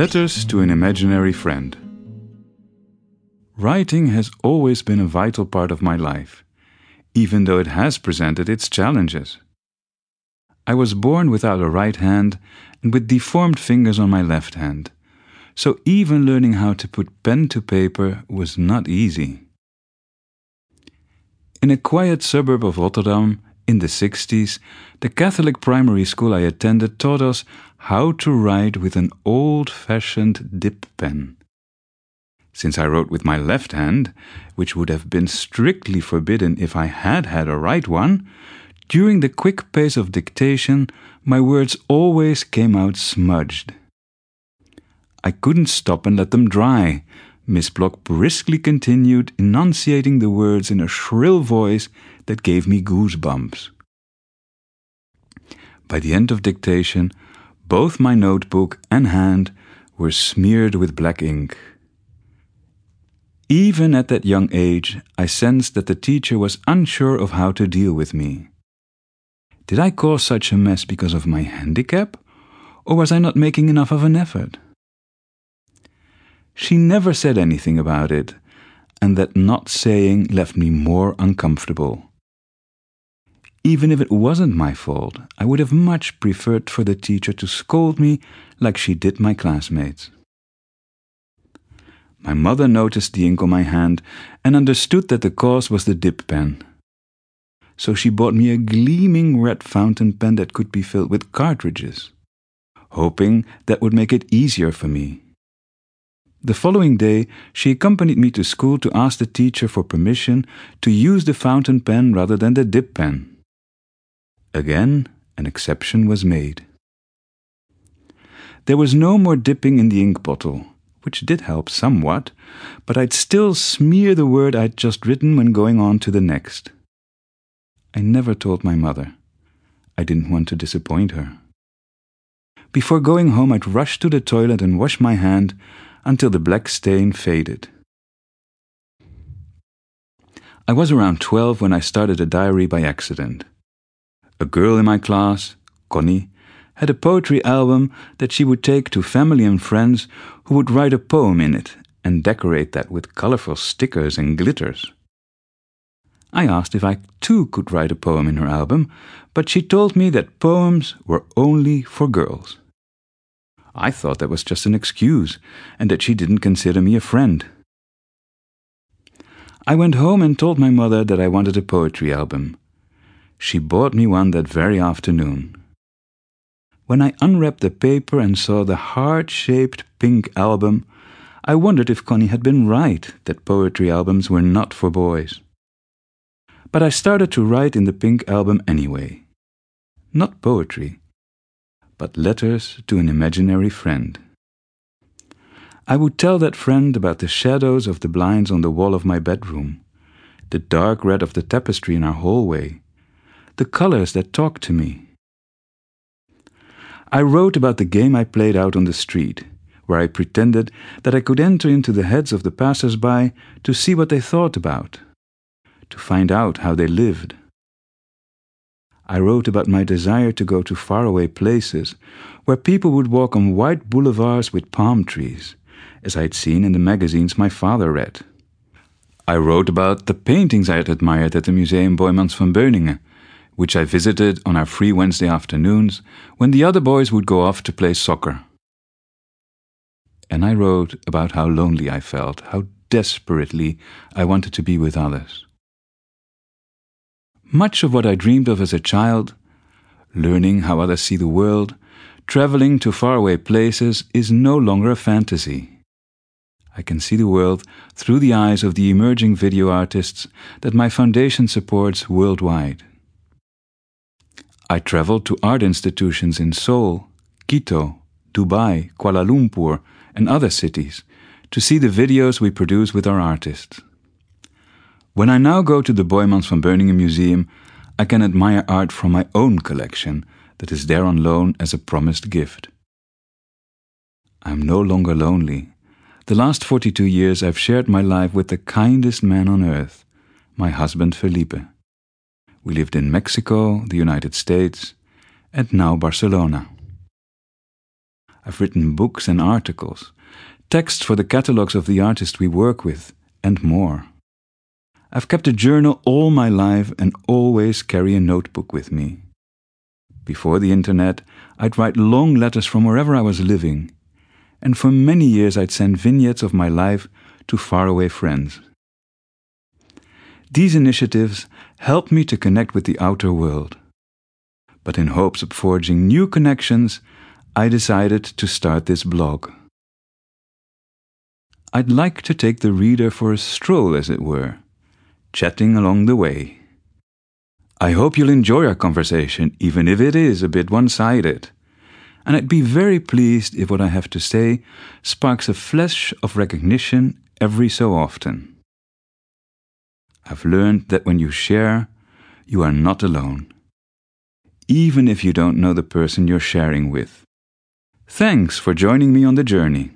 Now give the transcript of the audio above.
Letters to an Imaginary Friend. Writing has always been a vital part of my life, even though it has presented its challenges. I was born without a right hand and with deformed fingers on my left hand, so even learning how to put pen to paper was not easy. In a quiet suburb of Rotterdam in the 60s, the Catholic primary school I attended taught us how to write with an old fashioned dip pen. Since I wrote with my left hand, which would have been strictly forbidden if I had had a right one, during the quick pace of dictation, my words always came out smudged. I couldn't stop and let them dry. Miss Block briskly continued enunciating the words in a shrill voice that gave me goosebumps. By the end of dictation, both my notebook and hand were smeared with black ink. Even at that young age, I sensed that the teacher was unsure of how to deal with me. Did I cause such a mess because of my handicap, or was I not making enough of an effort? She never said anything about it, and that not saying left me more uncomfortable. Even if it wasn't my fault, I would have much preferred for the teacher to scold me like she did my classmates. My mother noticed the ink on my hand and understood that the cause was the dip pen. So she bought me a gleaming red fountain pen that could be filled with cartridges, hoping that would make it easier for me. The following day, she accompanied me to school to ask the teacher for permission to use the fountain pen rather than the dip pen. Again, an exception was made. There was no more dipping in the ink bottle, which did help somewhat, but I'd still smear the word I'd just written when going on to the next. I never told my mother. I didn't want to disappoint her. Before going home, I'd rush to the toilet and wash my hand until the black stain faded. I was around 12 when I started a diary by accident. A girl in my class, Connie, had a poetry album that she would take to family and friends who would write a poem in it and decorate that with colorful stickers and glitters. I asked if I too could write a poem in her album, but she told me that poems were only for girls. I thought that was just an excuse and that she didn't consider me a friend. I went home and told my mother that I wanted a poetry album, she bought me one that very afternoon. When I unwrapped the paper and saw the heart shaped pink album, I wondered if Connie had been right that poetry albums were not for boys. But I started to write in the pink album anyway. Not poetry, but letters to an imaginary friend. I would tell that friend about the shadows of the blinds on the wall of my bedroom, the dark red of the tapestry in our hallway, the colors that talked to me. I wrote about the game I played out on the street, where I pretended that I could enter into the heads of the passers by to see what they thought about, to find out how they lived. I wrote about my desire to go to faraway places where people would walk on white boulevards with palm trees, as I had seen in the magazines my father read. I wrote about the paintings I had admired at the Museum Boijmans van Beuningen which I visited on our free Wednesday afternoons when the other boys would go off to play soccer. And I wrote about how lonely I felt, how desperately I wanted to be with others. Much of what I dreamed of as a child, learning how others see the world, traveling to faraway places, is no longer a fantasy. I can see the world through the eyes of the emerging video artists that my foundation supports worldwide. I traveled to art institutions in Seoul, Quito, Dubai, Kuala Lumpur, and other cities to see the videos we produce with our artists. When I now go to the Boijmans van Beuningen Museum, I can admire art from my own collection that is there on loan as a promised gift. I am no longer lonely. The last 42 years I've shared my life with the kindest man on earth, my husband Felipe. We lived in Mexico, the United States, and now Barcelona. I've written books and articles, texts for the catalogs of the artists we work with, and more. I've kept a journal all my life and always carry a notebook with me. Before the internet, I'd write long letters from wherever I was living, and for many years I'd send vignettes of my life to faraway friends. These initiatives help me to connect with the outer world. But in hopes of forging new connections, I decided to start this blog. I'd like to take the reader for a stroll, as it were, chatting along the way. I hope you'll enjoy our conversation, even if it is a bit one sided. And I'd be very pleased if what I have to say sparks a flash of recognition every so often. I've learned that when you share, you are not alone, even if you don't know the person you're sharing with. Thanks for joining me on the journey.